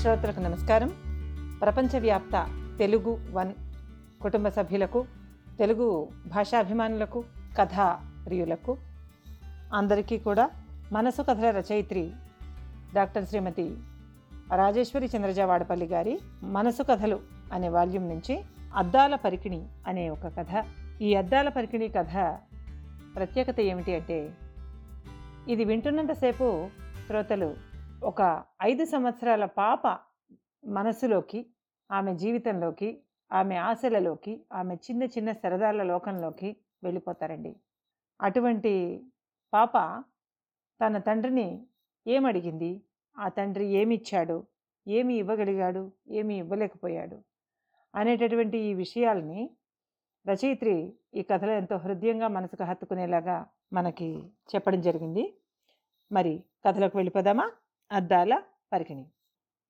శ్రోతలకు నమస్కారం. ప్రపంచవ్యాప్త తెలుగు వన్ కుటుంబ సభ్యులకు తెలుగు భాషాభిమానులకు కథా ప్రియులకు అందరికీ కూడా మనసు కథల రచయిత్రి డాక్టర్ శ్రీమతి రాజేశ్వరి చంద్రజావాడపల్లి గారి మనసు కథలు అనే వాల్యూమ్ నుంచి అద్దాల పరికిణి అనే ఒక కథ. ఈ అద్దాల పరికిణి కథ ప్రత్యేకత ఏమిటి అంటే ఇది వింటున్నంతసేపు శ్రోతలు ఒక ఐదు సంవత్సరాల పాప మనసులోకి ఆమె జీవితంలోకి ఆమె ఆశలలోకి ఆమె చిన్న చిన్న సరదాల లోకంలోకి వెళ్ళిపోతారండి. అటువంటి పాప తన తండ్రిని ఏమడిగింది? ఆ తండ్రి ఏమిచ్చాడు? ఏమి ఇవ్వగలిగాడు? ఏమి ఇవ్వలేకపోయాడు? అనేటటువంటి ఈ విషయాల్ని రచయిత్రి ఈ కథలో ఎంతో హృదయంగా మనసుకు హత్తుకునేలాగా మనకి చెప్పడం జరిగింది. మరి కథలోకి వెళ్ళిపోదామా? అద్దాల పరికిణి.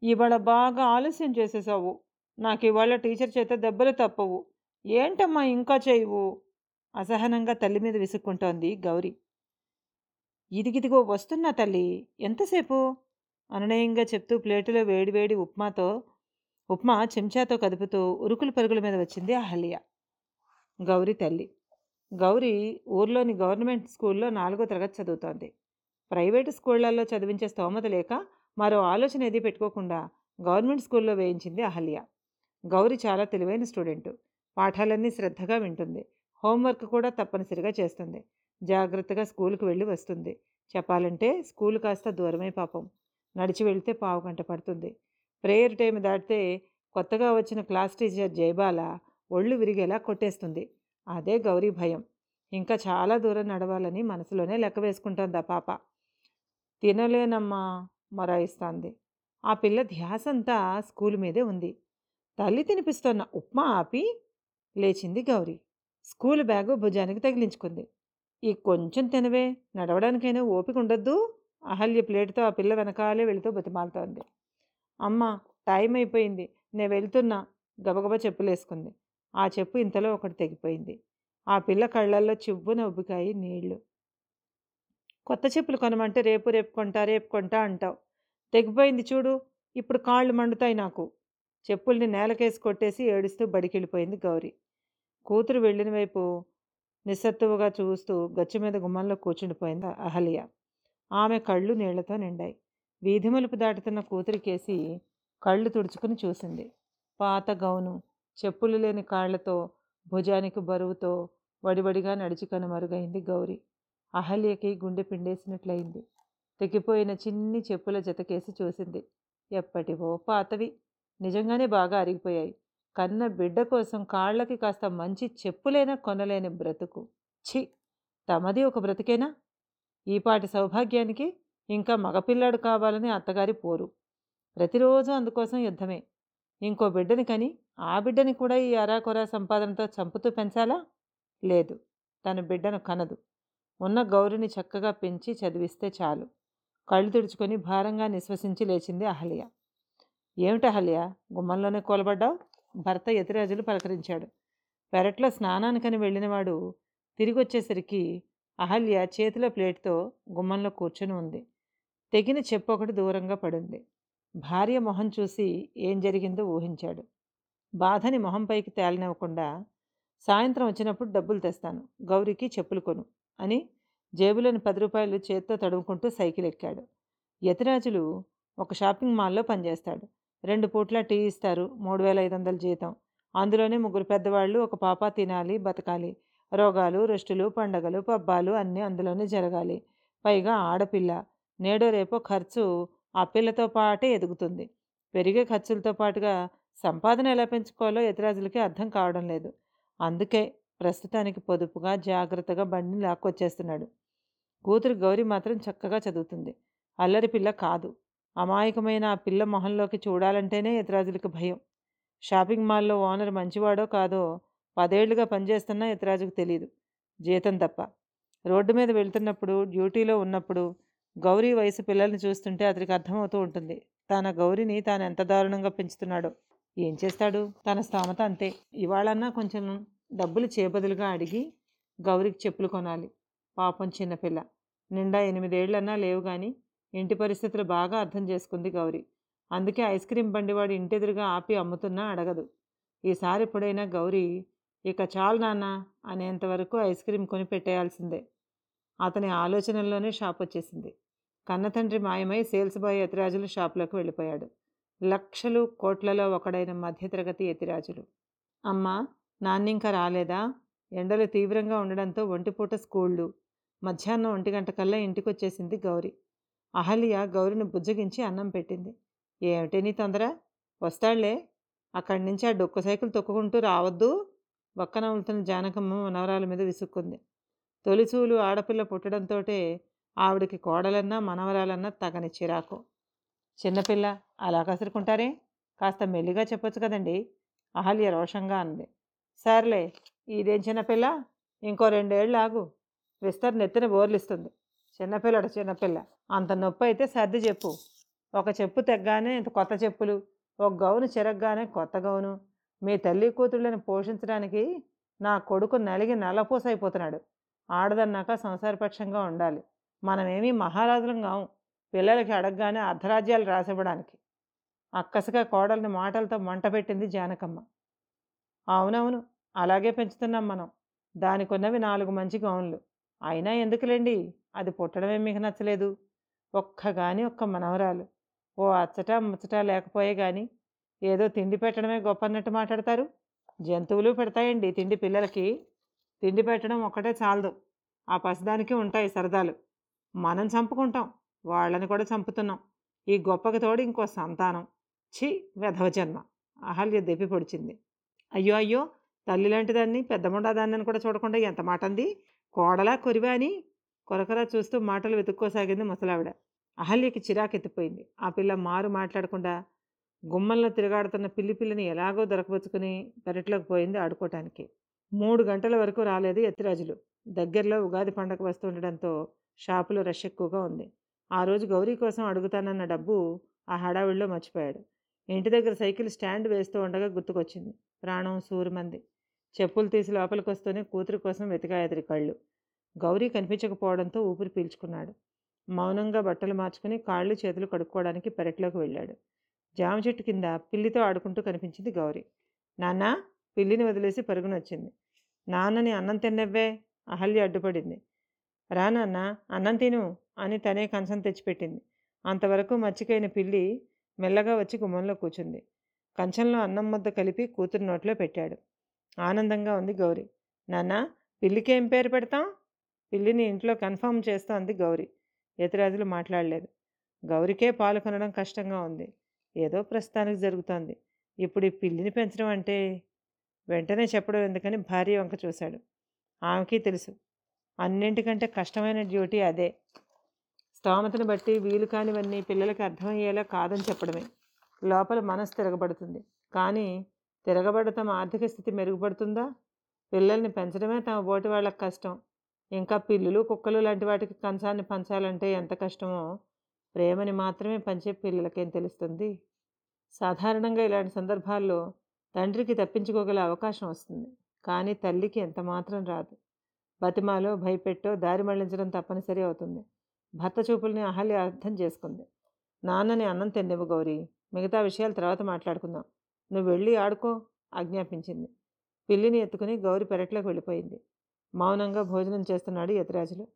ఇవాళ బాగా ఆలస్యం చేసేసావు. నాకు ఇవాళ టీచర్ చేత దెబ్బలు తప్పవు. ఏంటమ్మా ఇంకా చేయవు? అసహనంగా తల్లి మీద విసుక్కుంటోంది గౌరీ. ఇదిగిదిగో వస్తున్నా తల్లి. ఎంతసేపు? అనునయంగా చెప్తూ ప్లేటులో వేడివేడి ఉప్మాతో ఉప్మా చెంచాతో కదుపుతూ ఉరుకుల పరుగుల మీద వచ్చింది అహల్య. గౌరీ తల్లి. గౌరీ ఊర్లోని గవర్నమెంట్ స్కూల్లో నాలుగో తరగతి చదువుతోంది. ప్రైవేటు స్కూళ్ళలో చదివించే స్తోమత లేక మరో ఆలోచన ఏది పెట్టుకోకుండా గవర్నమెంట్ స్కూల్లో వేయించింది అహల్య. గౌరి చాలా తెలివైన స్టూడెంటు. పాఠాలన్నీ శ్రద్ధగా వింటుంది. హోంవర్క్ కూడా తప్పనిసరిగా చేస్తుంది. జాగ్రత్తగా స్కూల్కి వెళ్ళి వస్తుంది. చెప్పాలంటే స్కూల్ కాస్త దూరమే పాపం. నడిచి వెళ్తే పావు గంట పడుతుంది. ప్రేయర్ టైం దాటితే కొత్తగా వచ్చిన క్లాస్ టీచర్ జయబాల ఒళ్ళు విరిగేలా కొట్టేస్తుంది. అదే గౌరీ భయం. ఇంకా చాలా దూరం నడవాలని మనసులోనే లెక్క వేసుకుంటోంది ఆ పాప. తినలేనమ్మా మొరాయిస్తోంది. ఆ పిల్ల ధ్యాసంతా స్కూల్ మీదే ఉంది. తల్లి తినిపిస్తున్న ఉప్మా ఆపి లేచింది గౌరీ. స్కూల్ బ్యాగు భుజానికి తగిలించుకుంది. ఈ కొంచెం తినవే నడవడానికైనా ఓపిక ఉండొద్దు. అహల్య ప్లేట్తో ఆ పిల్ల వెనకాలే వెళుతూ బతిమాలుతోంది. అమ్మ టైం అయిపోయింది. నేను వెళ్తున్నా. గబగబా చెప్పులేసుకుంది. ఆ చెప్పు ఇంతలో ఒకటి తెగిపోయింది. ఆ పిల్ల కళ్ళల్లో చివ్వున ఉబ్బికాయి నీళ్ళు. కొత్త చెప్పులు కొనమంటే రేపు రేపు కొంటా రేపు కొంటా అంటావు. తెగిపోయింది చూడు ఇప్పుడు కాళ్ళు మండుతాయి నాకు. చెప్పుల్ని నేలకేసి కొట్టేసి ఏడుస్తూ బడికెళ్ళిపోయింది గౌరీ. కూతురు వెళ్ళిన వైపు నిస్సత్తువుగా చూస్తూ గచ్చు మీద గుమ్మంలో కూర్చుండిపోయింది అహల్య. ఆమె కళ్ళు నీళ్ళతో నిండాయి. వీధి మలుపు దాటుతున్న కూతురికేసి కళ్ళు తుడుచుకుని చూసింది. పాత గౌను చెప్పులు లేని కాళ్ళతో భుజానికి బరువుతో వడివడిగా నడిచి కనుమరుగైంది గౌరీ. అహల్యకి గుండె పిండేసినట్లయింది. తెగిపోయిన చిన్ని చెప్పుల జతకేసి చూసింది. ఎప్పటివో పాతవి. నిజంగానే బాగా అరిగిపోయాయి. కన్న బిడ్డ కోసం కాళ్ళకి కాస్త మంచి చెప్పులైనా కొనలేని బ్రతుకు. ఛీ! తమది ఒక బ్రతికేనా? ఈపాటి సౌభాగ్యానికి ఇంకా మగపిల్లాడు కావాలని అత్తగారి పోరు. ప్రతిరోజు అందుకోసం యుద్ధమే. ఇంకో బిడ్డని కని ఆ బిడ్డని కూడా ఈ అరాకొరా సంపాదనతో చంపుతూ పెంచాలా? లేదు. తన బిడ్డను కనదు. ఉన్న గౌరిని చక్కగా పెంచి చదివిస్తే చాలు. కళ్ళు తుడుచుకొని భారంగా నిశ్వసించి లేచింది అహల్య. ఏమిటి అహల్య? గుమ్మంలోనే కూలబడ్డావు? భర్త యతిరాజులు పలకరించాడు. పెరట్లో స్నానానికని వెళ్ళినవాడు తిరిగి వచ్చేసరికి అహల్య చేతిలో ప్లేట్తో గుమ్మంలో కూర్చొని ఉంది. తెగిన చెప్పు ఒకటి దూరంగా పడింది. భార్య మొహం చూసి ఏం జరిగిందో ఊహించాడు. బాధని మొహం పైకి తేలనివ్వకుండా సాయంత్రం వచ్చినప్పుడు డబ్బులు తెస్తాను. గౌరికి చెప్పులు కొను. అని జేబులోని పది రూపాయలు చేత్తో తడుముకుంటూ సైకిల్ ఎక్కాడు. యతిరాజులు ఒక షాపింగ్ మాల్లో పనిచేస్తాడు. రెండు పూట్ల టీ ఇస్తారు మూడు వేల ఐదు వందల జీతం. అందులోనే ముగ్గురు పెద్దవాళ్ళు ఒక పాప తినాలి బతకాలి. రోగాలు రెస్టులు పండగలు పబ్బాలు అన్నీ అందులోనే జరగాలి. పైగా ఆడపిల్ల. నేడో రేపో ఖర్చు ఆ పిల్లతో పాటే ఎదుగుతుంది. పెరిగే ఖర్చులతో పాటుగా సంపాదన ఎలా పెంచుకోవాలో యతిరాజులకి అర్థం కావడం లేదు. అందుకే ప్రస్తుతానికి పొదుపుగా జాగ్రత్తగా బండిని లాక్కొచ్చేస్తున్నాడు. కూతురు గౌరీ మాత్రం చక్కగా చదువుతుంది. అల్లరి పిల్ల కాదు. అమాయకమైన ఆ పిల్ల మొహంలోకి చూడాలంటేనే యతిరాజులకు భయం. షాపింగ్ మాల్లో ఓనర్ మంచివాడో కాదో పదేళ్ళుగా పనిచేస్తున్నా యతిరాజుకు తెలియదు జీతం తప్ప. రోడ్డు మీద వెళ్తున్నప్పుడు డ్యూటీలో ఉన్నప్పుడు గౌరీ వయసు పిల్లల్ని చూస్తుంటే అతనికి అర్థమవుతూ ఉంటుంది. తన గౌరిని తాను ఎంత దారుణంగా పెంచుతున్నాడో. ఏం చేస్తాడు? తన స్థామత అంతే. ఇవాళన్నా కొంచెం డబ్బులు చేబదులుగా అడిగి గౌరికి చెప్పులు కొనాలి. పాపం చిన్నపిల్ల నిండా ఎనిమిదేళ్ళన్నా లేవు కానీ ఇంటి పరిస్థితులు బాగా అర్థం చేసుకుంది గౌరీ. అందుకే ఐస్ క్రీం బండివాడు ఇంటెదురుగా ఆపి అమ్ముతున్నా అడగదు. ఈసారి ఎప్పుడైనా గౌరీ ఇక చాలు నాన్న అనేంతవరకు ఐస్ క్రీం కొని పెట్టేయాల్సిందే. అతని ఆలోచనల్లోనే షాప్ వచ్చేసింది. కన్నతండ్రి మాయమై సేల్స్ బాయ్ యతిరాజులు షాపులోకి వెళ్ళిపోయాడు. లక్షలు కోట్లలో ఒకడైన మధ్యతరగతి యతిరాజులు. అమ్మా నాన్నింకా రాలేదా? ఎండలు తీవ్రంగా ఉండడంతో ఒంటిపూట స్కూళ్ళు. మధ్యాహ్నం ఒంటి గంట కల్లా ఇంటికొచ్చేసింది గౌరి. అహల్య గౌరిని బుజ్జగించి అన్నం పెట్టింది. ఏమిటి నీ తొందర? వస్తాడులే అక్కడి నుంచి ఆ డొక్క సైకిల్ తొక్కుకుంటూ రావద్దు. ఒక్క నవ్వులుతున్న జానకమ్మ మనవరాల మీద విసుక్కుంది. తొలిచూలు ఆడపిల్ల పుట్టడంతోటే ఆవిడకి కోడలన్నా మనవరాలన్నా తగని చిరాకు. చిన్నపిల్ల అలా కసురుకుంటారే కాస్త మెల్లిగా చెప్పొచ్చు కదండి. అహల్య రోషంగా అంది. సర్లే ఇదేం చిన్నపిల్ల? ఇంకో రెండేళ్ళు ఆగు విస్తర్ నెత్తిన బోర్లిస్తుంది. చిన్నపిల్లడు చిన్నపిల్ల. అంత నొప్పి అయితే సర్ది చెప్పు. ఒక చెప్పు తెగ్గానే ఇంత కొత్త చెప్పులు. ఒక గౌను చెరగ్గానే కొత్త గౌను. మీ తల్లి కూతుళ్ళని పోషించడానికి నా కొడుకు నలిగి నల్లపూస అయిపోతున్నాడు ఆడదన్నాక సంసారపక్షంగా ఉండాలి. మనమేమీ మహారాజులం కాము. పిల్లలకి అడగగానే అర్ధరాజ్యాలు రాసివ్వడానికి. అక్కసగా కోడల్ని మాటలతో మంట పెట్టింది జానకమ్మ. అవునవును. అలాగే పెంచుతున్నాం మనం. దానికున్నవి నాలుగు మంచి గౌన్లు. అయినా ఎందుకులేండి? అది పుట్టడమే మీకు నచ్చలేదు. ఒక్కగాని ఒక్క మనవరాలు. ఓ అచ్చట ముచ్చట లేకపోయే కానీ ఏదో తిండి పెట్టడమే గొప్ప అన్నట్టు మాట్లాడతారు. జంతువులు పెడతాయండి తిండి పిల్లలకి. తిండి పెట్టడం ఒక్కటే చాలదు. ఆ పసిదానికి ఉంటాయి సరదాలు. మనం చంపుకుంటాం. వాళ్ళని కూడా చంపుతున్నాం. ఈ గొప్పకి తోడు ఇంకో సంతానం. ఛీ! వెధవ జన్మ. అహల్య దెప్పి పొడిచింది. అయ్యో అయ్యో! తల్లి లాంటి దాన్ని పెద్ద దాన్ని కూడా చూడకుండా ఎంత మాట అంది కోడలా కొరివా అని కొరకరా చూస్తూ మాటలు వెతుక్కోసాగింది ముసలావిడ. అహల్యకి చిరాకెత్తిపోయింది. ఆ పిల్ల మారు మాట్లాడకుండా గుమ్మంలో తిరగాడుతున్న పిల్లి పిల్లని ఎలాగో దొరకబుచ్చుకుని పెరట్లోకి పోయింది ఆడుకోవటానికి మూడు గంటల వరకు రాలేదు ఎత్తిరాజులు దగ్గరలో ఉగాది పండగ వస్తుండడంతో షాపులో రష్ ఎక్కువగా ఉంది. ఆ రోజు గౌరీ కోసం అడుగుతానన్న డబ్బు ఆ హడావిడిలో మర్చిపోయాడు. ఇంటి దగ్గర సైకిల్ స్టాండ్ వేస్తూ ఉండగా గుర్తుకొచ్చింది. ప్రాణం సూరుమంది. చెప్పులు తీసి లోపలికి వస్తూనే కూతురు కోసం వెతికాయతరి కళ్ళు. గౌరీ కనిపించకపోవడంతో ఊపిరి పీల్చుకున్నాడు. మౌనంగా బట్టలు మార్చుకుని కాళ్ళు చేతులు కడుక్కోవడానికి పెరట్లోకి వెళ్ళాడు. జామ చెట్టు కింద పిల్లితో ఆడుకుంటూ కనిపించింది గౌరీ. నాన్న పిల్లిని వదిలేసి పరుగునొచ్చింది నాన్నని అన్నం తిన్నవ్వే? అహల్య అడ్డుపడింది. రా నాన్న అన్నం తిను అని తనే కంచం తెచ్చిపెట్టింది. అంతవరకు మచ్చికైన పిల్లి మెల్లగా వచ్చి గుమ్మంలో కూర్చుంది కంచంలో అన్నం ముద్ద కలిపి కూతురు నోట్లో పెట్టాడు. ఆనందంగా ఉంది గౌరీ. నాన్న పిల్లికి ఏం పేరు పెడతాం? పిల్లిని ఇంట్లో కన్ఫర్మ్ చేస్తోంది గౌరీ. ఎతిరాజులు మాట్లాడలేదు. గౌరికే పాలు కొనడం కష్టంగా ఉంది. ఏదో ప్రస్తుతానికి జరుగుతోంది. ఇప్పుడు ఈ పిల్లిని పెంచడం అంటే వెంటనే చెప్పడం ఎందుకని భార్య వంక చూశాడు. ఆమెకి తెలుసు. అన్నింటికంటే కష్టమైన డ్యూటీ అదే. స్తోమతను బట్టి వీలు కానివన్నీ పిల్లలకి అర్థమయ్యేలా కాదని చెప్పడమే. లోపల మనసు తిరగబడుతుంది. కానీ తిరగబడటం ఆర్థిక స్థితి మెరుగుపడుతుందా? పిల్లల్ని పెంచడమే తమ బోటి వాళ్ళకి కష్టం. ఇంకా పిల్లులు కుక్కలు లాంటి వాటికి కంచాన్ని పంచాలంటే ఎంత కష్టమో ప్రేమని మాత్రమే పంచే పిల్లలకేం తెలుస్తుంది? సాధారణంగా ఇలాంటి సందర్భాల్లో తండ్రికి తప్పించుకోగల అవకాశం వస్తుంది. కానీ తల్లికి ఎంత మాత్రం రాదు. బతిమాలో భయపెట్టో దారి మళ్ళించడం తప్పనిసరి అవుతుంది. భర్త చూపుల్ని అహల్య అర్థం చేసుకుంది. నాన్నని అన్నం తిన్నవు గౌరీ. మిగతా విషయాలు తర్వాత మాట్లాడుకుందాం. నువ్వు వెళ్ళి ఆడుకో ఆజ్ఞాపించింది. పిల్లిని ఎత్తుకుని గౌరి పెరట్లోకి వెళ్ళిపోయింది. మౌనంగా భోజనం చేస్తున్నాడు యతిరాజులు.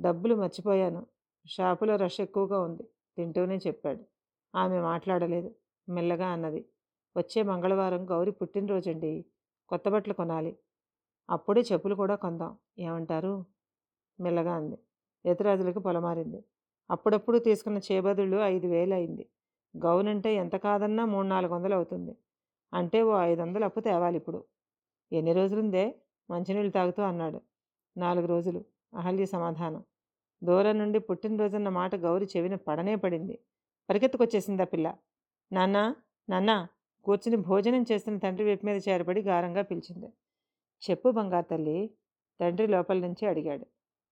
డబ్బులు మర్చిపోయాను. షాపులో రష్ ఎక్కువగా ఉంది. తింటూనే చెప్పాడు. ఆమె మాట్లాడలేదు. మెల్లగా అన్నది. వచ్చే మంగళవారం గౌరి పుట్టినరోజండి. కొత్త బట్టలు కొనాలి. అప్పుడే చెప్పులు కూడా కొందాం. ఏమంటారు? మెల్లగా అంది. యతిరాజులకు పొలమారింది. అప్పుడప్పుడు తీసుకున్న చేబదుళ్ళు ఐదు వేలు అయింది గౌన్ అంటే ఎంత కాదన్నా మూడు నాలుగు వందలు అవుతుంది. అంటే ఓ ఐదు వందలు అప్పు తేవాలి ఇప్పుడు. ఎన్ని రోజులుందే? మంచినీళ్ళు తాగుతూ అన్నాడు. నాలుగు రోజులు. అహల్య సమాధానం. దూరం నుండి పుట్టినరోజన్న మాట గౌరి చెవిన పడనే పడింది. పరిగెత్తుకొచ్చేసిందా పిల్ల. నాన్న నాన్న కూర్చుని భోజనం చేస్తున్న తండ్రి వైపు మీద చేరబడి గారంగా పిలిచింది. చెప్పు బంగారు తల్లి. తండ్రి లోపల నుంచి అడిగాడు.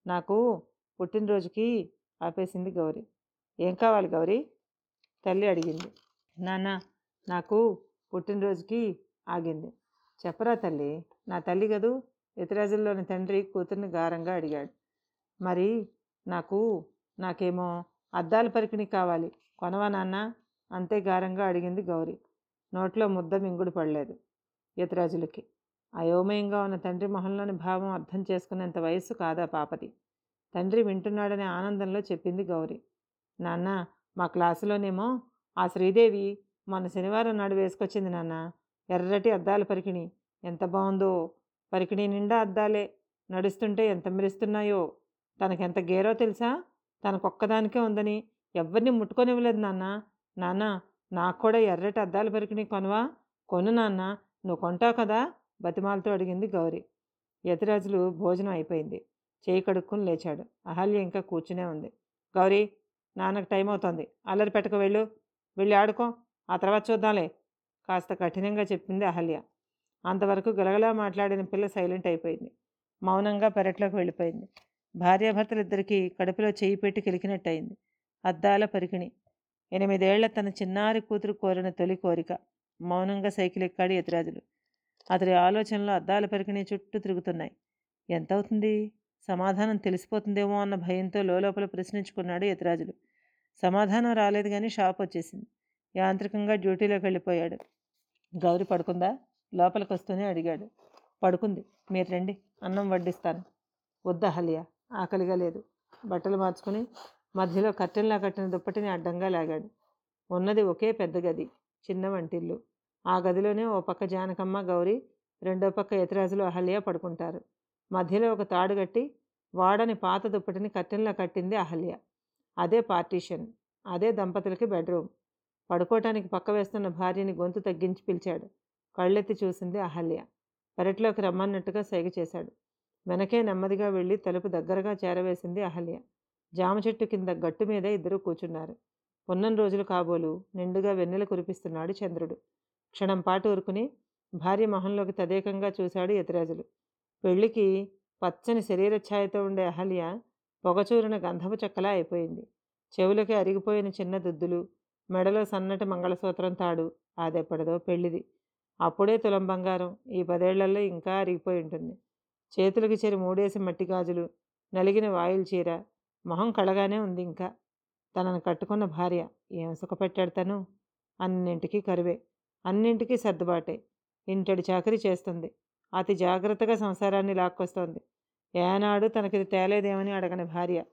నాకు పుట్టినరోజుకి ఆపేసింది గౌరీ. ఏం కావాలి గౌరీ? తల్లి అడిగింది. నాన్న నాకు పుట్టినరోజుకి ఆగింది. చెప్పరా తల్లి నా తల్లి కదూ ఇతరాజుల్లోని తండ్రి కూతుర్ని గారంగా అడిగాడు. మరి నాకు నాకేమో అద్దాల పరికిణి కావాలి. కొనవా నాన్న? అంతే గారంగా అడిగింది గౌరీ. నోట్లో ముద్ద మింగుడు పడలేదు యతిరాజులకి. అయోమయంగా ఉన్న తండ్రి మొహంలోని భావం అర్థం చేసుకునేంత వయస్సు కాదా పాపది? తండ్రి వింటున్నాడనే ఆనందంలో చెప్పింది గౌరీ. నాన్న మా క్లాసులోనేమో ఆ శ్రీదేవి మొన్న శనివారం నాడు వేసుకొచ్చింది నాన్న ఎర్రటి అద్దాల పరికిణి. ఎంత బాగుందో పరికిణి నిండా అద్దాలే. నడుస్తుంటే ఎంత మెరుస్తున్నాయో. తనకెంత గేరో తెలుసా? తనకొక్కదానికే ఉందని ఎవరిని ముట్టుకొనివ్వలేదు నాన్న. నాన్న నాకు కూడా ఎర్రటి అద్దాల పరికిణి కొనవా? కొను నాన్న. నువ్వు కొంటావు కదా? బతిమాలతో అడిగింది గౌరీ. యతిరాజులు భోజనం అయిపోయింది. చేయి కడుక్కుని లేచాడు. అహల్య ఇంకా కూర్చునే ఉంది. గౌరీ నాన్నకు టైం అవుతోంది. అల్లరి పెట్టకు వెళ్ళు. వెళ్ళి ఆడుకో. ఆ తర్వాత చూద్దాంలే. కాస్త కఠినంగా చెప్పింది అహల్య. అంతవరకు గలగలా మాట్లాడిన పిల్ల సైలెంట్ అయిపోయింది. మౌనంగా పెరట్లోకి వెళ్ళిపోయింది. భార్యాభర్తలిద్దరికీ కడుపులో చేయి పెట్టి కిలికినట్టయింది. అద్దాల పరికిణి. ఎనిమిదేళ్ళ తన చిన్నారి కూతురు కోరిన తొలి కోరిక. మౌనంగా సైకిల్ ఎక్కాడు యతిరాజులు. అతడి ఆలోచనలో అద్దాల పరికిణి చుట్టూ తిరుగుతున్నాయి. ఎంత అవుతుంది సమాధానం తెలిసిపోతుందేమో అన్న భయంతో లోపల ప్రశ్నించుకున్నాడు యతిరాజులు. సమాధానం రాలేదు కానీ షాప్ వచ్చేసింది. యాంత్రికంగా డ్యూటీలోకి వెళ్ళిపోయాడు. గౌరి పడుకుందా? లోపలికి వస్తూనే అడిగాడు. పడుకుంది. మీరు రండి. అన్నం వడ్డిస్తాను. వద్దా హలియా? ఆకలిగా లేదు. బట్టలు మార్చుకుని మధ్యలో కట్టెల్లా కట్టిన దుప్పటిని అడ్డంగా లాగాడు. ఉన్నది ఒకే పెద్ద గది చిన్న వంటిల్లు. ఆ గదిలోనే ఓ పక్క జానకమ్మ గౌరీ రెండో పక్క యతిరాజులు అహల్య పడుకుంటారు. మధ్యలో ఒక తాడు కట్టి వాడని పాత దుప్పటిని కట్టెల్లో కట్టింది అహల్య. అదే పార్టీషన్ అదే దంపతులకి బెడ్రూమ్. పడుకోవటానికి పక్క వేస్తున్న భార్యని గొంతు తగ్గించి పిలిచాడు. కళ్ళెత్తి చూసింది అహల్య. పెరట్లోకి రమ్మన్నట్టుగా సైగ చేశాడు. వెనకే నెమ్మదిగా వెళ్ళి తలుపు దగ్గరగా చేరవేసింది అహల్య. జామ చెట్టు కింద గట్టు మీద ఇద్దరు కూర్చున్నారు. ఉన్నన్ని రోజులు కాబోలు నిండుగా వెన్నెల కురిపిస్తున్నాడు చంద్రుడు. క్షణం పాటు ఊరుకుని భార్య మొహంలోకి తదేకంగా చూశాడు యతిరాజులు. పెళ్ళికి పచ్చని శరీర ఛాయతో ఉండే అహల్య పొగచూరిన గంధపు చెక్కలా అయిపోయింది. చెవులకి అరిగిపోయిన చిన్న దుద్దులు మెడలో సన్నటి మంగళసూత్రం తాడు అదెప్పటిదో పెళ్ళిది అప్పుడే తులం బంగారం ఈ పదేళ్ళలో ఇంకా అరిగిపోయి ఉంటుంది. చేతులకి చెరి మూడేసి మట్టి గాజులు నలిగిన వాయిల్ చీర మొహం కళగానే ఉంది ఇంకా. తనను కట్టుకున్న భార్య ఏం సుఖపెట్టాడు తను? అన్నింటికీ కరువే. అన్నింటికీ సర్దుబాటే. ఇంటడి చాకరీ చేస్తుంది. అతి జాగ్రత్తగా సంసారాన్ని లాక్కొస్తోంది. ఏనాడు తనకిది తేలేదేమని అడగని భార్య.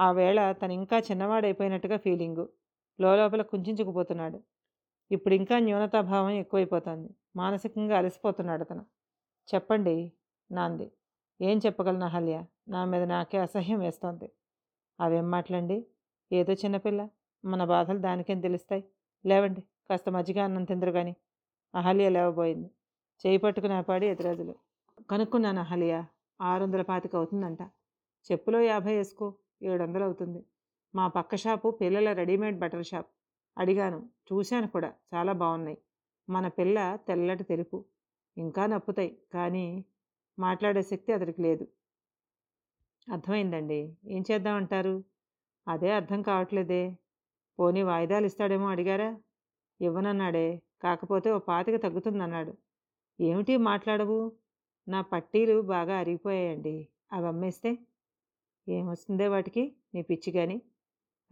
ఆ వేళ తను ఇంకా చిన్నవాడైపోయినట్టుగా ఫీలింగు. లోపల కుంచుకుపోతున్నాడు ఇప్పుడు ఇంకా న్యూనతాభావం ఎక్కువైపోతుంది. మానసికంగా అలసిపోతున్నాడు అతను చెప్పండి నాంది. ఏం చెప్పగలను అహల్య? నా మీద నాకే అసహ్యం వేస్తోంది. అవేం మాటలండి? ఏదో చిన్నపిల్ల. మన బాధలు దానికేం తెలుస్తాయి? లేవండి. కాస్త మజ్జిగ అన్నం తిందరు కానీ అహల్య లేవబోయింది. చేయి పట్టుకుని ఆపాడి ఎదురాజులు కనుక్కున్నాను అహలియా ఆరు వందల పాతిక అవుతుందంట. చెప్పులో యాభై వేసుకో ఏడు వందలు అవుతుంది. మా పక్క షాపు పిల్లల రెడీమేడ్ బట్టల షాప్. అడిగాను. చూశాను కూడా. చాలా బాగున్నాయి మన పిల్ల తెల్లటి తెలుపు. ఇంకా నప్పుతాయి. కానీ మాట్లాడే శక్తి అతడికి లేదు. అర్థమైందండి. ఏం చేద్దామంటారు? అదే అర్థం కావట్లేదే. పోనీ వాయిదాలు ఇస్తాడేమో అడిగారా? ఇవ్వనన్నాడే. కాకపోతే ఓ పాతిక తగ్గుతుందన్నాడు. ఏమిటి మాట్లాడవు? నా పట్టీలు బాగా అరిగిపోయాయండి. అవి అమ్మేస్తే? ఏమొస్తుందే వాటికి? నీ పిచ్చి కానీ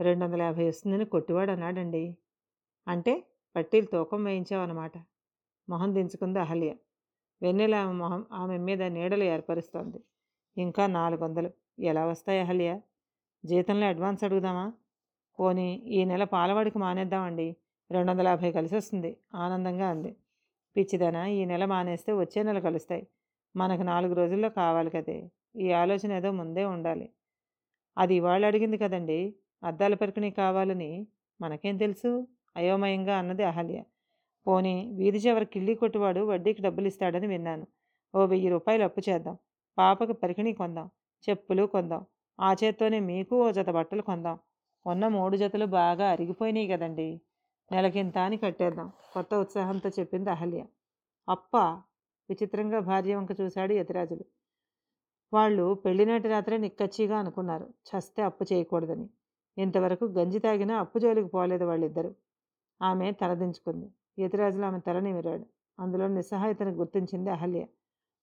రెండు వందల యాభై వస్తుందని కొట్టివాడు అన్నాడండి. అంటే పట్టీలు తూకం వేయించావన్నమాట మొహం దించుకుంది అహల్య. వెన్నెల ఆమె మొహం ఆమె మీద నీడలు ఏర్పరుస్తోంది. ఇంకా నాలుగు వందలు ఎలా వస్తాయి అహల్య? జీతంలో అడ్వాన్స్ అడుగుదామా? పోనీ ఈ నెల పాలవాడికి మానేద్దామండి. రెండు వందల యాభై కలిసి వస్తుంది ఆనందంగా అంది. పిచ్చిదన ఈ నెల మానేస్తే వచ్చే నెల కలుస్తాయి. మనకు నాలుగు రోజుల్లో కావాలి కదే. ఈ ఆలోచన ఏదో ముందే ఉండాలి. అది ఇవాళ అడిగింది కదండి అద్దాల పరికిణీ కావాలని మనకేం తెలుసు? అయోమయంగా అన్నది అహల్య. పోనీ వీధి చివరి కిళ్ళి కొట్టువాడు వడ్డీకి డబ్బులు ఇస్తాడని విన్నాను. ఓ వెయ్యి రూపాయలు అప్పు చేద్దాం. పాపకి పరికిణీ కొందాం. చెప్పులు కొందాం. ఆ చేత్తోనే మీకు ఓ జత బట్టలు కొందాం. ఉన్న మూడు జతలు బాగా అరిగిపోయినాయి కదండీ. నెలకింత అని కట్టేద్దాం. కొత్త ఉత్సాహంతో చెప్పింది అహల్య. అప్ప విచిత్రంగా భార్య వంక చూశాడు యతిరాజులు. వాళ్ళు పెళ్ళినాటి రాత్రే నిక్కచ్చిగా అనుకున్నారు. చస్తే అప్పు చేయకూడదని. ఇంతవరకు గంజి తాగినా అప్పు జోలికి పోలేదు వాళ్ళిద్దరూ. ఆమె తలదించుకుంది. యతిరాజులు ఆమె తల నిమిరాడు. అందులో నిస్సహాయతను గుర్తించింది అహల్య.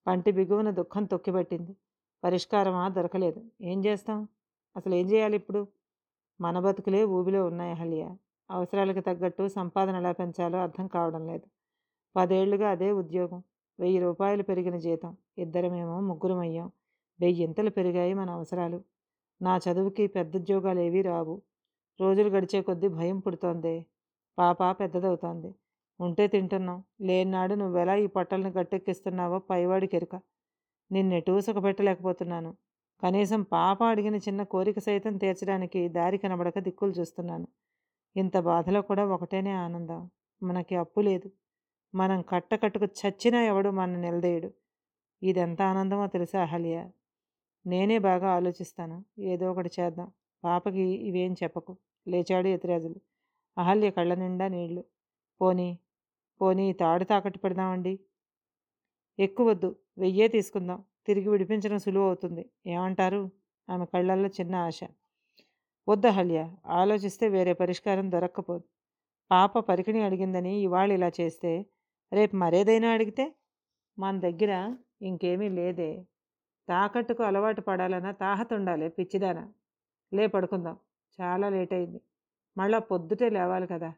పంటి బిగువన దుఃఖం తొక్కిపట్టింది. పరిష్కారమా దొరకలేదు. ఏం చేస్తాం? అసలు ఏం చేయాలి ఇప్పుడు మన బతుకులే ఊబిలో ఉన్నాయి అహల్య. అవసరాలకు తగ్గట్టు సంపాదన ఎలా పెంచాలో అర్థం కావడం లేదు. పదేళ్ళుగా అదే ఉద్యోగం. వెయ్యి రూపాయలు పెరిగిన జీతం. ఇద్దరమేమో ముగ్గురమయ్యాం. వెయ్యింతలు పెరిగాయి మన అవసరాలు. నా చదువుకి పెద్ద ఉద్యోగాలు ఏవీ రావు. రోజులు గడిచే కొద్దీ భయం పుడుతోంది. పాప పెద్దదవుతోంది. ఉంటే తింటున్నాం. లేనాడు నువ్వెలా ఈ పొట్టల్ని గట్టెక్కిస్తున్నావో పైవాడికి ఎరుక నిన్నెటూ పెట్టలేకపోతున్నాను కనీసం పాప అడిగిన చిన్న కోరిక సైతం తీర్చడానికి దారి కనబడక దిక్కులు చూస్తున్నాను. ఇంత బాధలో కూడా ఒకటేనే ఆనందం. మనకి అప్పు లేదు. మనం కట్టకట్టుకు చచ్చినా ఎవడు మన నిలదేయుడు. ఇదెంత ఆనందమో తెలుసా అహల్య? నేనే బాగా ఆలోచిస్తాను. ఏదో ఒకటి చేద్దాం. పాపకి ఇవేం చెప్పకు. లేచాడు ఎతిరాజులు అహల్య కళ్ళ నిండా నీళ్ళు. పోనీ పోనీ తాడు తాకట్టు పెడదామండి. ఎక్కువద్దు వెయ్యే తీసుకుందాం. తిరిగి విడిపించడం సులువు అవుతుంది. ఏమంటారు? ఆమె కళ్ళల్లో చిన్న ఆశ. వద్దహల్య ఆలోచిస్తే వేరే పరిష్కారం దొరక్కపోదు. పాప పరికిణి అడిగిందని ఇవాళ ఇలా చేస్తే రేపు మరేదైనా అడిగితే? మన దగ్గర ఇంకేమీ లేదే. తాకట్టుకు అలవాటు పడాలన్నా తాహత ఉండాలి పిచ్చిదానా. లే పడుకుందాం. చాలా లేట్ అయింది. మళ్ళా పొద్దుటే లేవాలి కదా.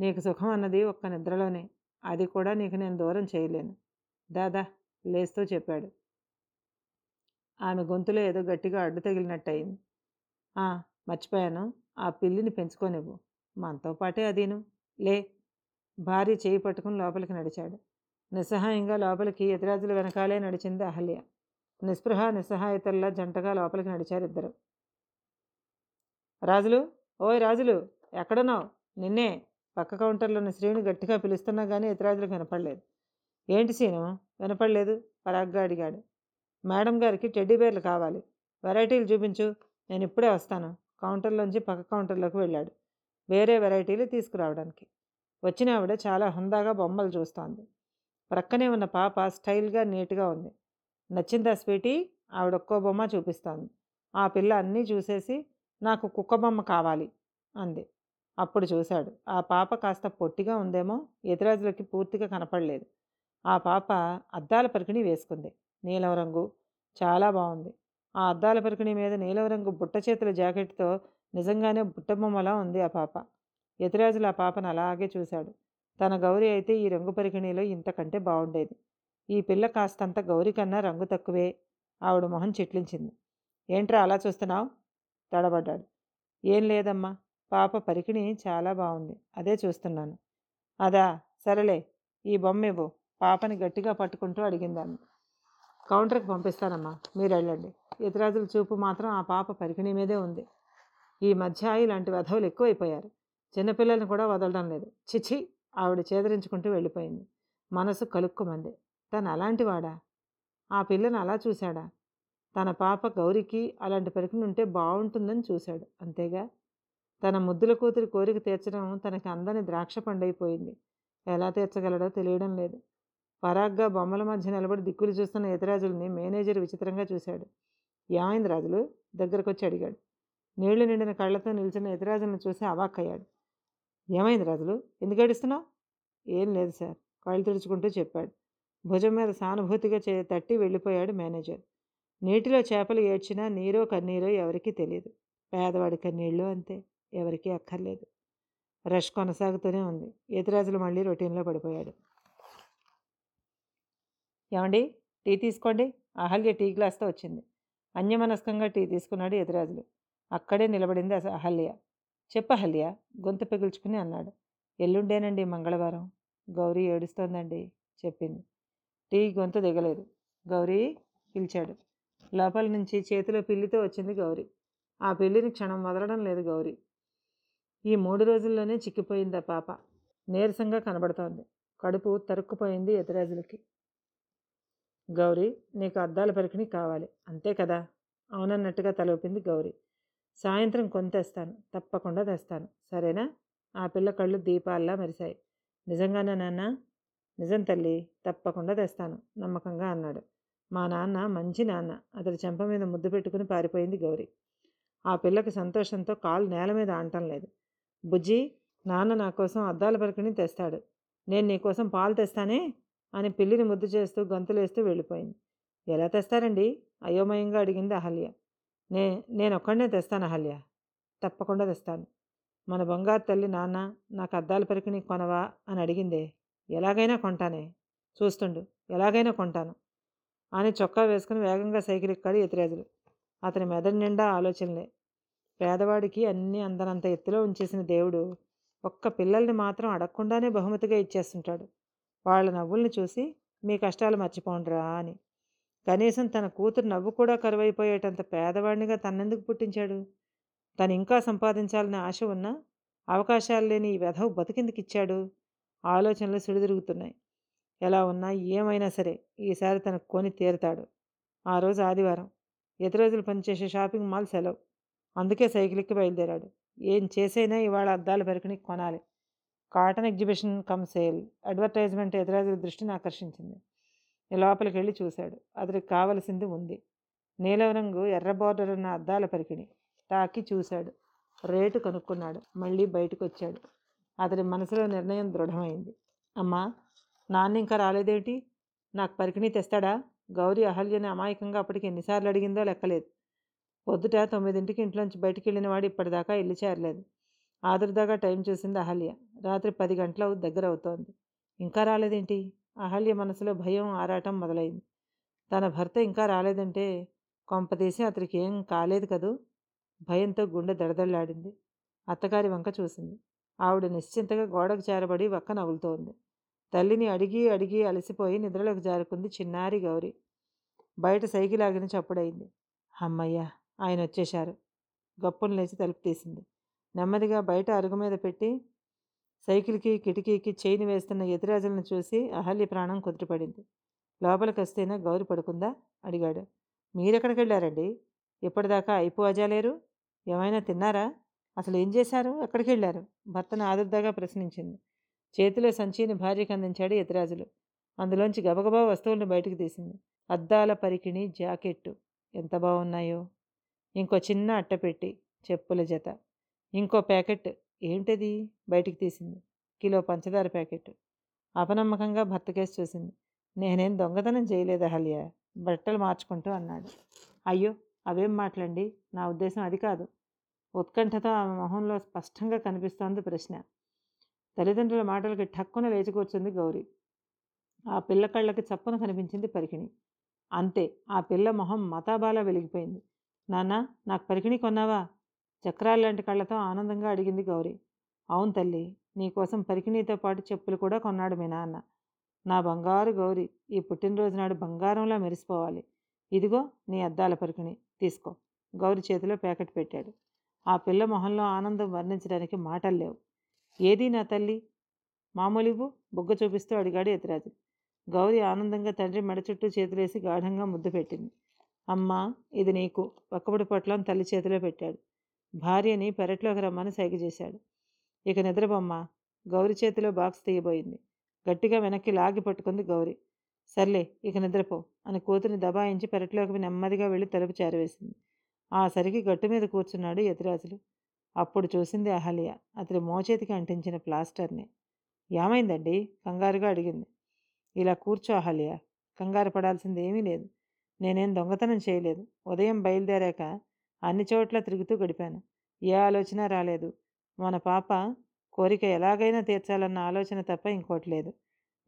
నీకు సుఖం అన్నది ఒక్క నిద్రలోనే. అది కూడా నీకు నేను దూరం చేయలేను. దాదా లేస్తూ చెప్పాడు. ఆమె గొంతులో ఏదో గట్టిగా అడ్డు తగిలినట్టయింది. మర్చిపోయాను. ఆ పిల్లిని పెంచుకోనివ్వు. మనతో పాటే అదీను. లే. భార్య చేయి పట్టుకుని లోపలికి నడిచాడు. నిస్సహాయంగా లోపలికి ఎదురాజుల వెనకాలే నడిచింది అహల్య. నిస్పృహ నిస్సహాయతల్లా జంటగా లోపలికి నడిచారు ఇద్దరు. రాజులు? ఓయ్ రాజులు! ఎక్కడున్నావు? నిన్నే పక్క కౌంటర్లో ఉన్న శ్రీని గట్టిగా పిలుస్తున్నా కానీ ఇతరాజులకు వినపడలేదు. ఏంటి సీను? వినపడలేదు? పరాగ్గా అడిగాడు. మేడం గారికి టెడ్డీ బేర్లు కావాలి. వెరైటీలు చూపించు. నేను ఇప్పుడే వస్తాను. కౌంటర్లోంచి పక్క కౌంటర్లోకి వెళ్ళాడు. వేరే వెరైటీలు తీసుకురావడానికి. వచ్చిన ఆవిడ చాలా హుందాగా బొమ్మలు చూస్తోంది. ప్రక్కనే ఉన్న పాప స్టైల్గా నీట్గా ఉంది. నచ్చిందా స్వీటీ? ఆవిడ ఒక్కో బొమ్మ చూపిస్తోంది. ఆ పిల్ల అన్నీ చూసేసి నాకు కుక్క బొమ్మ కావాలి అంది. అప్పుడు చూశాడు. ఆ పాప కాస్త పొట్టిగా ఉందేమో ఎదురాజులకి పూర్తిగా కనపడలేదు. ఆ పాప అద్దాల పరికిణి వేసుకుంది. నీలం రంగు చాలా బాగుంది. ఆ అద్దాల పరికిణి మీద నీలం రంగు బుట్ట చేతుల జాకెట్తో నిజంగానే బుట్టబొమ్మలా ఉంది ఆ పాప. యతిరాజులు ఆ పాపను అలాగే చూశాడు. తన గౌరి అయితే ఈ రంగు పరికిణిలో ఇంతకంటే బాగుండేది ఈ పిల్ల కాస్తంత గౌరి కన్నా రంగు తక్కువే. ఆవిడ మొహం చెట్లించింది. ఏంట్రా అలా చూస్తున్నావు? తడబడ్డాడు. ఏం లేదమ్మా. పాప పరికిణి చాలా బాగుంది అదే చూస్తున్నాను. అదా సరేలే. ఈ బొమ్మ ఇవ్వు. పాపని గట్టిగా పట్టుకుంటూ అడిగిందాన్ని. కౌంటర్కి పంపిస్తానమ్మా. మీరు వెళ్ళండి. ఇతరాజుల చూపు మాత్రం ఆ పాప పరికిణి మీదే ఉంది. ఈ మధ్య ఇలాంటి వధవులు ఎక్కువైపోయారు. చిన్నపిల్లల్ని కూడా వదలడం లేదు. చిచి! ఆవిడ చేదరించుకుంటూ వెళ్ళిపోయింది. మనసు కలుక్కుమంది. తను అలాంటి వాడా? ఆ పిల్లను అలా చూశాడా? తన పాప గౌరికి అలాంటి పరికిణి ఉంటే బాగుంటుందని చూశాడు. అంతేగా? తన ముద్దుల కూతురి కోరిక తీర్చడం తనకి అందని ద్రాక్ష పండైపోయింది. ఎలా తీర్చగలడో తెలియడం లేదు. పరాగ్గా బొమ్మల మధ్య నిలబడి దిక్కులు చూస్తున్న ఇతరాజుల్ని మేనేజర్ విచిత్రంగా చూశాడు. ఏమైంది రాజులు దగ్గరకు వచ్చి అడిగాడు. నీళ్ళు నిండిన కళ్ళతో నిలిచిన యతిరాజులను చూసి అవాక్కయ్యాడు. ఏమైంది రాజులు? ఎందుకు ఏడుస్తున్నావు? ఏం లేదు సార్ కళ్ళు తుడుచుకుంటూ చెప్పాడు. భుజం మీద సానుభూతిగా చే తట్టి వెళ్ళిపోయాడు మేనేజర్. నీటిలో చేపలు ఏడ్చినా నీరో కన్నీరో ఎవరికీ తెలియదు పేదవాడి కన్నీళ్ళు అంతే ఎవరికీ అక్కర్లేదు. రష్ కొనసాగుతూనే ఉంది. ఎదురాజులు మళ్ళీ రొటీన్లో పడిపోయాడు. ఏమండి? టీ తీసుకోండి. అహల్య టీ గ్లాస్తో వచ్చింది. అన్యమనస్కంగా టీ తీసుకున్నాడు ఎదురాజులు అక్కడే నిలబడింది అహల్య. చెప్ప అహల్య గొంతు పెగుల్చుకుని అన్నాడు. ఎల్లుండేనండి మంగళవారం. గౌరీ ఏడుస్తోందండి చెప్పింది. టీ గొంతు దిగలేదు. గౌరీ పిలిచాడు. లోపల నుంచి చేతిలో పిల్లితో వచ్చింది గౌరీ. ఆ పిల్లిని క్షణం వదలడం లేదు గౌరీ. ఈ మూడు రోజుల్లోనే చిక్కిపోయిందా పాప. నీరసంగా కనబడుతోంది. కడుపు తరుక్కుపోయింది ఎదురాజులకి గౌరీ నీకు అద్దాల పరికిణి కావాలి. అంతే కదా? అవునన్నట్టుగా తలూపింది గౌరీ. సాయంత్రం కొని తెస్తాను. తప్పకుండా తెస్తాను. సరేనా? ఆ పిల్ల కళ్ళు దీపాల్లా మెరిశాయి. నిజంగానే నాన్న? నిజం తల్లి తప్పకుండా తెస్తాను. నమ్మకంగా అన్నాడు. మా నాన్న మంచి నాన్న. అతడి చెంప మీద ముద్దు పెట్టుకుని పారిపోయింది గౌరీ. ఆ పిల్లకి సంతోషంతో కాలు నేల మీద ఆనటం లేదు. బుజ్జి నాన్న నా కోసం అద్దాల పరికిణి తెస్తాడు. నేను నీకోసం పాలు తెస్తానే? అని పిల్లిని ముద్దు చేస్తూ గంతులేస్తూ వెళ్ళిపోయింది. ఎలా తెస్తారండి? అయోమయంగా అడిగింది అహల్య. నే నేనొక్కడనే తెస్తాను అహల్య. తప్పకుండా తెస్తాను. మన బంగారు తల్లి నాన్న నాకు అద్దాల పరికిణి కొనవా? అని అడిగిందే. ఎలాగైనా కొంటానే. చూస్తుండు. ఎలాగైనా కొంటాను. అని చొక్కా వేసుకుని వేగంగా సైకిల్ ఎక్కాడు ఎతిరాజులు అతని మెదడు నిండా ఆలోచనలే. పేదవాడికి అన్నీ అందనంత ఎత్తులో ఉంచేసిన దేవుడు ఒక్క పిల్లల్ని మాత్రం అడగకుండానే బహుమతిగా ఇచ్చేస్తుంటాడు. వాళ్ళ నవ్వుల్ని చూసి మీ కష్టాలు మర్చిపోండిరా అని. కనీసం తన కూతురు నవ్వు కూడా కరువైపోయేటంత పేదవాడినిగా తన్నెందుకు పుట్టించాడు? తను ఇంకా సంపాదించాలనే ఆశ ఉన్నా అవకాశాలు లేని ఈ వెధవు బతికిందుకు ఇచ్చాడు ఆలోచనలు సుడిదిరుగుతున్నాయి. ఎలా ఉన్నా ఏమైనా సరే ఈసారి తనకు కొని తీరుతాడు. ఆ రోజు ఆదివారం. ఇతర రోజులు పనిచేసే షాపింగ్ మాల్ సెలవు. అందుకే సైకిల్ ఎక్కి బయలుదేరాడు. ఏం చేసైనా ఇవాళ అద్దాల పెరకని కొనాలి. Cotton exhibition cum sale advertisement ఎదురాజుల దృష్టిని ఆకర్షించింది. లోపలికి వెళ్ళి చూశాడు. అతడికి కావలసింది ఉంది. నీలం రంగు ఎర్ర బార్డర్ ఉన్న అద్దాల పరికిణి. తాకి చూశాడు. రేటు కనుక్కున్నాడు. మళ్ళీ బయటకు వచ్చాడు అతడి మనసులో నిర్ణయం దృఢమైంది. అమ్మా నాన్న ఇంకా రాలేదేమిటి నాకు పరికిణి తెస్తాడా? గౌరీ అహల్యని అమాయకంగా అప్పటికి ఎన్నిసార్లు అడిగిందో లెక్కలేదు. పొద్దుట తొమ్మిదింటికి ఇంట్లోంచి బయటికి వెళ్ళిన వాడు ఇప్పటిదాకా ఇల్లు చేరలేదు. ఆదురుదాగా టైం చూసింది అహల్య. రాత్రి పది గంటల దగ్గర అవుతోంది ఇంకా రాలేదేంటి? అహల్య మనసులో భయం ఆరాటం మొదలైంది. తన భర్త ఇంకా రాలేదంటే కొంపదీసి అతనికి ఏం కాలేదు కదూ? భయంతో గుండె దడదల్లాడింది అత్తగారి వంక చూసింది. ఆవిడ నిశ్చింతగా గోడకు చేరబడి వక్క నవ్వులుతోంది. తల్లిని అడిగి అడిగి అలసిపోయి నిద్రలోకి జారుకుంది చిన్నారి గౌరి. బయట సైకిల్ ఆగిన చప్పుడైంది అమ్మయ్య! ఆయన వచ్చేశారు గప్పును లేచి తలుపు తీసింది. నెమ్మదిగా బయట అరుగు మీద పెట్టి సైకిల్కి కిటికీకి చేయిని వేస్తున్న ఎదురాజులను చూసి అహల్య ప్రాణం కుదిరిపడింది లోపలికి వస్తేనే గౌరి పడుకుందా? అడిగాడు. మీరెక్కడికి వెళ్ళారండి ఇప్పటిదాకా అయిపో అజాలేరు? ఏమైనా తిన్నారా? అసలు ఏం చేశారు? ఎక్కడికి వెళ్ళారు భర్తను ఆదుర్దాగా ప్రశ్నించింది. చేతిలో సంచిని భార్యకి అందించాడు ఎతిరాజులు అందులోంచి గబగబా వస్తువులను బయటకు తీసింది. అద్దాల పరికిణి జాకెట్టు. ఎంత బాగున్నాయో ఇంకో చిన్న అట్టపెట్టి చెప్పుల జత. ఇంకో ప్యాకెట్ ఏంటిది? బయటికి తీసింది. కిలో పంచదార ప్యాకెట్. అపనమ్మకంగా భర్త కేసు చూసింది. నేనేం దొంగతనం చేయలేదు అహల్య బట్టలు మార్చుకుంటూ అన్నాడు. అయ్యో అవేం మాట్లాడి? నా ఉద్దేశం అది కాదు. ఉత్కంఠతో ఆమె మొహంలో స్పష్టంగా కనిపిస్తోంది ప్రశ్న. తల్లిదండ్రుల మాటలకి ఠక్కున లేచి కూర్చుంది గౌరీ. ఆ పిల్ల కళ్ళకి చప్పున కనిపించింది పరికిణి. అంతే ఆ పిల్ల మొహం మతాబాలా వెలిగిపోయింది. నాన్న నాకు పరికిణి కొన్నావా? చక్రాలు లాంటి కళ్ళతో ఆనందంగా అడిగింది గౌరీ. అవును తల్లి నీకోసం పరికిణీతో పాటు చెప్పులు కూడా కొన్నాడు మీ నాన్న. నా బంగారు గౌరీ ఈ పుట్టినరోజు నాడు బంగారంలా మెరిసిపోవాలి. ఇదిగో నీ అద్దాల పరికిణి తీసుకో. గౌరి చేతిలో ప్యాకెట్ పెట్టాడు. ఆ పిల్ల మొహంలో ఆనందం వర్ణించడానికి మాటలు లేవు. ఏది నా తల్లి? మామూలువు బొగ్గ చూపిస్తూ అడిగాడు ఎతిరాజు గౌరి ఆనందంగా తండ్రి మెడ చుట్టూ చేతులేసి గాఢంగా ముద్దు పెట్టింది. అమ్మా ఇది నీకు పక్కబడి పొట్లం తల్లి చేతిలో పెట్టాడు. భార్యని పెరట్లోకి రమ్మని సైగ చేశాడు. ఇక నిద్రబొమ్మ గౌరి చేతిలో బాక్స్ తీయబోయింది. గట్టిగా వెనక్కి లాగి పట్టుకుంది గౌరి. సర్లే ఇక నిద్రపో అని కూతుని దబాయించి పెరట్లోకి నెమ్మదిగా వెళ్ళి తలుపు చేరవేసింది. ఆ సరికి గట్టు మీద కూర్చున్నాడు యతిరాజులు. అప్పుడు చూసింది అహల్య. అతడి మోచేతికి అంటించిన ప్లాస్టర్ని. ఏమైందండి? కంగారుగా అడిగింది. ఇలా కూర్చో అహల్య. కంగారు పడాల్సింది ఏమీ లేదు. నేనేం దొంగతనం చేయలేదు. ఉదయం బయలుదేరాక అన్ని చోట్ల తిరుగుతూ గడిపాను. ఏ ఆలోచన రాలేదు. మన పాప కోరిక ఎలాగైనా తీర్చాలన్న ఆలోచన తప్ప ఇంకోటి లేదు.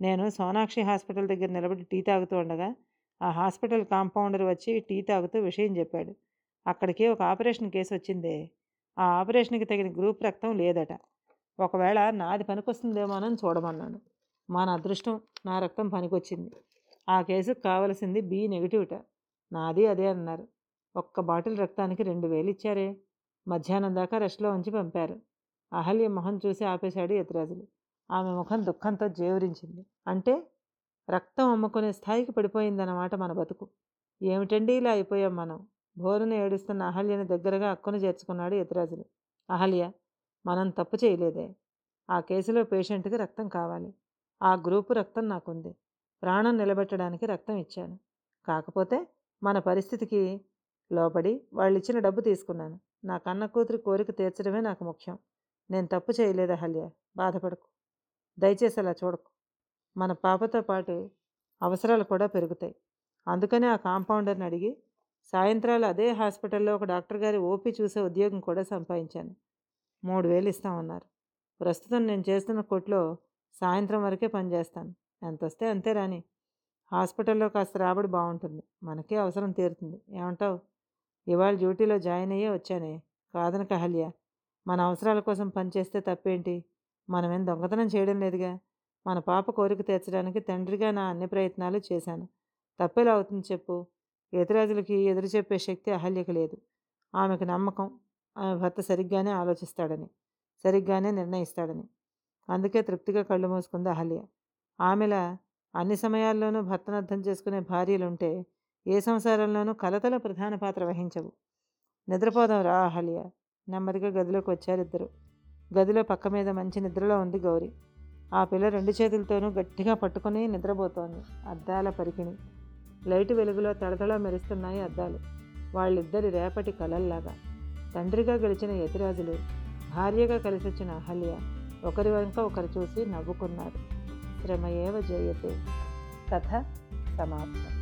నేను సోనాక్షి హాస్పిటల్ దగ్గర నిలబడి టీ తాగుతూ ఉండగా ఆ హాస్పిటల్ కాంపౌండర్ వచ్చి టీ తాగుతూ విషయం చెప్పాడు. అక్కడికి ఒక ఆపరేషన్ కేసు వచ్చిందే. ఆ ఆపరేషన్కి తగిన గ్రూప్ రక్తం లేదట. ఒకవేళ నాది పనికొస్తుందేమోనని చూడమన్నాను. మన అదృష్టం నా రక్తం పనికొచ్చింది. ఆ కేసుకు కావలసింది బి నెగిటివ్ట. నాది అదే అన్నారు. ఒక్క బాటిల్ రక్తానికి రెండు వేలు ఇచ్చారే. మధ్యాహ్నం దాకా రెస్ట్లో ఉంచి పంపారు. అహల్య మొహం చూసి ఆపేశాడు యతిరాజులు. ఆమె ముఖం దుఃఖంతో జేవరించింది. అంటే రక్తం అమ్ముకునే స్థాయికి పడిపోయిందన్నమాట మన బతుకు. ఏమిటండి ఇలా అయిపోయాం మనం? భోరును ఏడుస్తున్న అహల్యని దగ్గరగా అక్కును చేర్చుకున్నాడు యతిరాజులు. అహల్య మనం తప్పు చేయలేదే. ఆ కేసులో పేషెంట్కి రక్తం కావాలి. ఆ గ్రూపు రక్తం నాకుంది. ప్రాణం నిలబెట్టడానికి రక్తం ఇచ్చాను. కాకపోతే మన పరిస్థితికి లోపడి వాళ్ళు ఇచ్చిన డబ్బు తీసుకున్నాను. నా కన్న కూతురి కోరిక తీర్చడమే నాకు ముఖ్యం. నేను తప్పు చేయలేదు అహల్య బాధపడకు. దయచేసి అలా చూడకు. మన పాపతో పాటు అవసరాలు కూడా పెరుగుతాయి. అందుకనే ఆ కాంపౌండర్ని అడిగి సాయంత్రాలు అదే హాస్పిటల్లో ఒక డాక్టర్ గారి ఓపీ చూసే ఉద్యోగం కూడా సంపాదించాను. మూడు వేలు ఇస్తామన్నారు. ప్రస్తుతం నేను చేస్తున్న కొట్లో సాయంత్రం వరకే పనిచేస్తాను ఎంత వస్తే అంతే రాని. హాస్పిటల్లో కాస్త రాబడి బాగుంటుంది. మనకే అవసరం తీరుతుంది. ఏమంటావు? ఇవాళ డ్యూటీలో జాయిన్ అయ్యే వచ్చానే. కాదన కహల్య మన అవసరాల కోసం పనిచేస్తే తప్పేంటి? మనమేం దొంగతనం చేయడం లేదుగా. మన పాప కోరిక తీర్చడానికి తండ్రిగా నా అన్ని ప్రయత్నాలు చేశాను. తప్పేలా అవుతుంది చెప్పు. ఎదురాజులకి ఎదురు చెప్పే శక్తి అహల్యకు లేదు. ఆమెకు నమ్మకం ఆమె భర్త సరిగ్గానే ఆలోచిస్తాడని సరిగ్గానే నిర్ణయిస్తాడని. అందుకే తృప్తిగా కళ్ళు మూసుకుంది అహల్య. ఆమెలా అన్ని సమయాల్లోనూ భర్తను అర్థం చేసుకునే భార్యలుంటే ఏ సంసారంలోనూ కలతల ప్రధాన పాత్ర వహించవు. నిద్రపోదాం రా అహల్య. నెమ్మదిగా గదిలోకి వచ్చారిద్దరు గదిలో పక్క మీద మంచి నిద్రలో ఉంది గౌరి. ఆ పిల్ల రెండు చేతులతోనూ గట్టిగా పట్టుకుని నిద్రపోతోంది. అద్దాల పరికిణి. లైటు వెలుగులో తడతడ మెరుస్తున్నాయి అద్దాలు. వాళ్ళిద్దరి రేపటి కలల్లాగా. తండ్రిగా గెలిచిన యతిరాజులు భార్యగా కలిసొచ్చిన అహల్య ఒకరి వెనుక ఒకరు చూసి నవ్వుకున్నారు. శ్రమయేవ జయతే. కథ సమాప్తం.